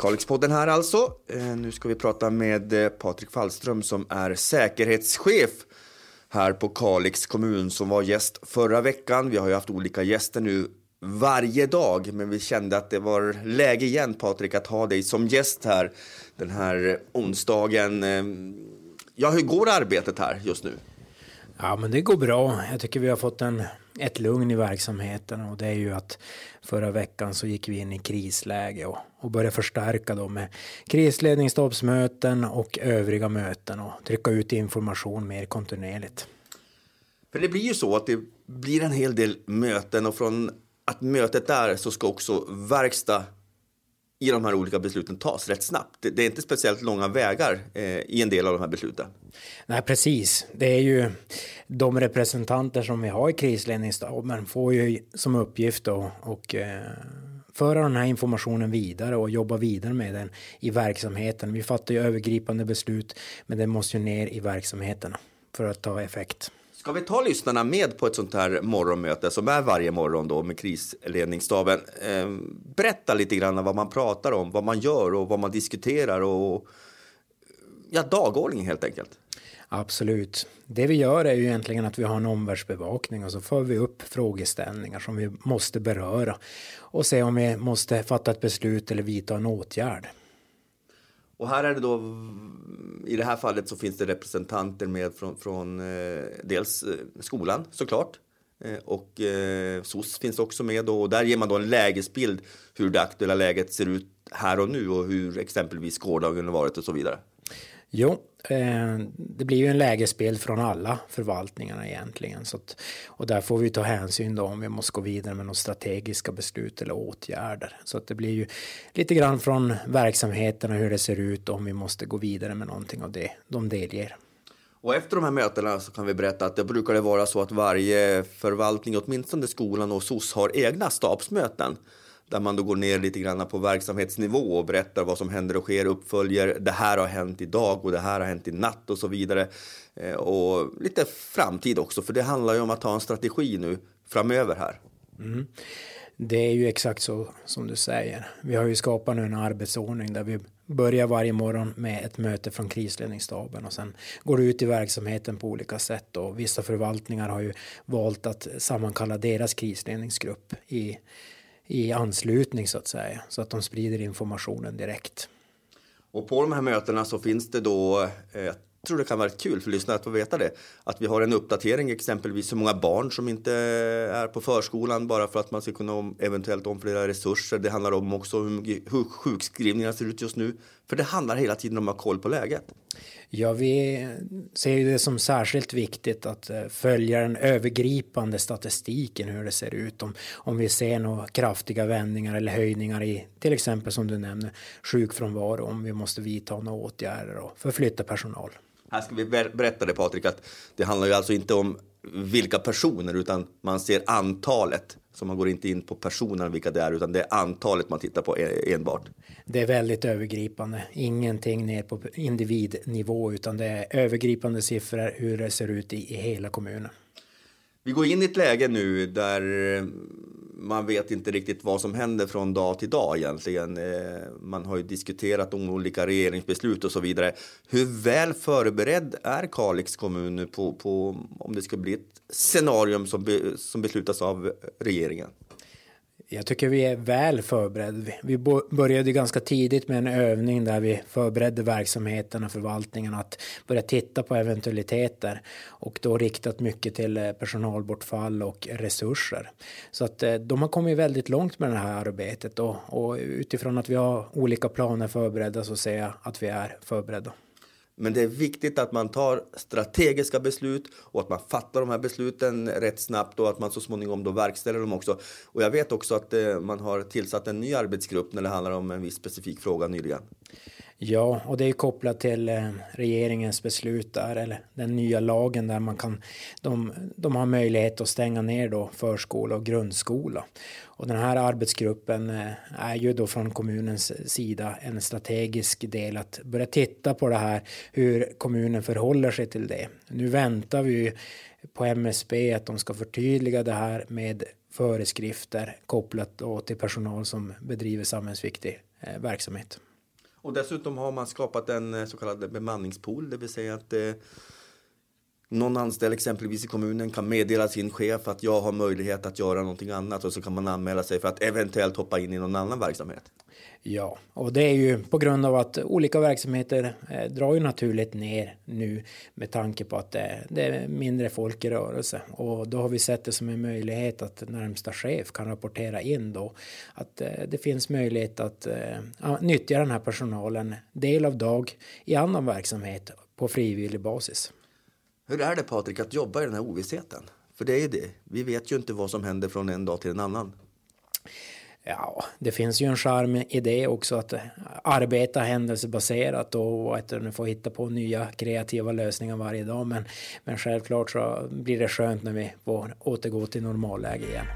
Kalixpodden här alltså. Eh, nu ska vi prata med eh, Patrik Fallström som är säkerhetschef här på Kalix kommun som var gäst förra veckan. Vi har ju haft olika gäster nu varje dag, men vi kände att det var läge igen Patrik att ha dig som gäst här den här eh, onsdagen. Ehm, ja, hur går arbetet här just nu? Ja, men det går bra. Jag tycker vi har fått en, ett lugn i verksamheten och det är ju att förra veckan så gick vi in i krisläge och, och började förstärka då med krisledningsstabsmöten och övriga möten och trycka ut information mer kontinuerligt. För det blir ju så att det blir en hel del möten och från att mötet är så ska också verkstad i de här olika besluten tas rätt snabbt. Det, är inte speciellt långa vägar eh, i en del av de här besluten. Nej, precis. Det är ju de representanter som vi har i krisledningsstaben får ju som uppgift att och, eh, föra den här informationen vidare och jobba vidare med den i verksamheten. Vi fattar ju övergripande beslut, men det måste ju ner i verksamheterna för att ta effekt. Ska vi ta lyssnarna med på ett sånt här morgonmöte som är varje morgon då med krisledningsstaben? Eh, berätta lite grann vad man pratar om, vad man gör och vad man diskuterar och ja, dagordningen helt enkelt. Absolut. Det vi gör är ju egentligen att vi har en omvärldsbevakning och så för vi upp frågeställningar som vi måste beröra och se om vi måste fatta ett beslut eller vidta en åtgärd. Och här är det då, i det här fallet så finns det representanter med från, från eh, dels eh, skolan såklart. Eh, och eh, SOS finns också med då, och där ger man då en lägesbild hur det aktuella läget ser ut här och nu och hur exempelvis gårdagen har varit och så vidare. Jo, Eh, det blir ju en lägesbild från alla förvaltningarna egentligen. Så att, och där får vi ta hänsyn då om vi måste gå vidare med några strategiska beslut eller åtgärder. Så att det blir ju lite grann från verksamheterna hur det ser ut om vi måste gå vidare med någonting av det de delger. Och efter de här mötena så kan vi berätta att det brukar det vara så att varje förvaltning, åtminstone skolan och SOS, har egna stabsmöten där man då går ner lite grann på verksamhetsnivå och berättar vad som händer och sker, uppföljer det här har hänt idag och det här har hänt i natt och så vidare. Eh, och lite framtid också, för det handlar ju om att ha en strategi nu framöver här. Mm. Det är ju exakt så som du säger. Vi har ju skapat nu en arbetsordning där vi börjar varje morgon med ett möte från krisledningsstaben och sen går det ut i verksamheten på olika sätt och vissa förvaltningar har ju valt att sammankalla deras krisledningsgrupp i i anslutning så att säga så att de sprider informationen direkt. Och på de här mötena så finns det då eh, jag tror det kan vara kul för lyssnare att få veta det. Att vi har en uppdatering, exempelvis hur många barn som inte är på förskolan bara för att man ska kunna eventuellt omfördela resurser. Det handlar om också hur, hur sjukskrivningarna ser ut just nu. För det handlar hela tiden om att ha koll på läget. Ja, vi ser det som särskilt viktigt att eh, följa den övergripande statistiken, hur det ser ut. Om, om vi ser några kraftiga vändningar eller höjningar i till exempel som du nämner sjukfrånvaro, om vi måste vidta några åtgärder och förflytta personal. Här ska vi berätta det Patrik, att det handlar ju alltså inte om vilka personer utan man ser antalet. Så man går inte in på personerna vilka det är utan det är antalet man tittar på e-, enbart. Det är väldigt övergripande, ingenting ner på individnivå utan det är övergripande siffror hur det ser ut i, i hela kommunen. Vi går in i ett läge nu där man vet inte riktigt vad som händer från dag till dag egentligen. Eh, man har ju diskuterat om olika regeringsbeslut och så vidare. Hur väl förberedd är Kalix kommun på, på om det ska bli ett scenarium som, be, som beslutas av regeringen? Jag tycker vi är väl förberedda. Vi började ganska tidigt med en övning där vi förberedde verksamheten och förvaltningen att börja titta på eventualiteter och då riktat mycket till eh, personalbortfall och resurser. Så att eh, de har kommit väldigt långt med det här arbetet och, och utifrån att vi har olika planer förberedda så ser jag att vi är förberedda. Men det är viktigt att man tar strategiska beslut och att man fattar de här besluten rätt snabbt och att man så småningom då verkställer dem också. Och jag vet också att eh, man har tillsatt en ny arbetsgrupp när det handlar om en viss specifik fråga nyligen. Ja, och det är kopplat till eh, regeringens beslut där, eller den nya lagen där man kan, de, de har möjlighet att stänga ner då förskola och grundskola. Och den här arbetsgruppen eh, är ju då från kommunens sida en strategisk del att börja titta på det här, hur kommunen förhåller sig till det. Nu väntar vi på MSB att de ska förtydliga det här med föreskrifter kopplat till personal som bedriver samhällsviktig eh, verksamhet. Och dessutom har man skapat en eh, så kallad bemanningspool, det vill säga att eh, någon anställd exempelvis i kommunen kan meddela sin chef att jag har möjlighet att göra någonting annat och så kan man anmäla sig för att eventuellt hoppa in i någon annan verksamhet. Ja, och det är ju på grund av att olika verksamheter eh, drar ju naturligt ner nu med tanke på att det, det, är mindre folk i rörelse och då har vi sett det som en möjlighet att närmsta chef kan rapportera in då att eh, det finns möjlighet att eh, nyttja den här personalen del av dag i annan verksamhet på frivillig basis. Hur är det Patrik att jobba i den här ovissheten? För det är det. Vi vet ju inte vad som händer från en dag till en annan. Ja, det finns ju en charm i det också att arbeta händelsebaserat och att få hitta på nya kreativa lösningar varje dag. Men, men självklart så blir det skönt när vi får återgå till normalläge igen.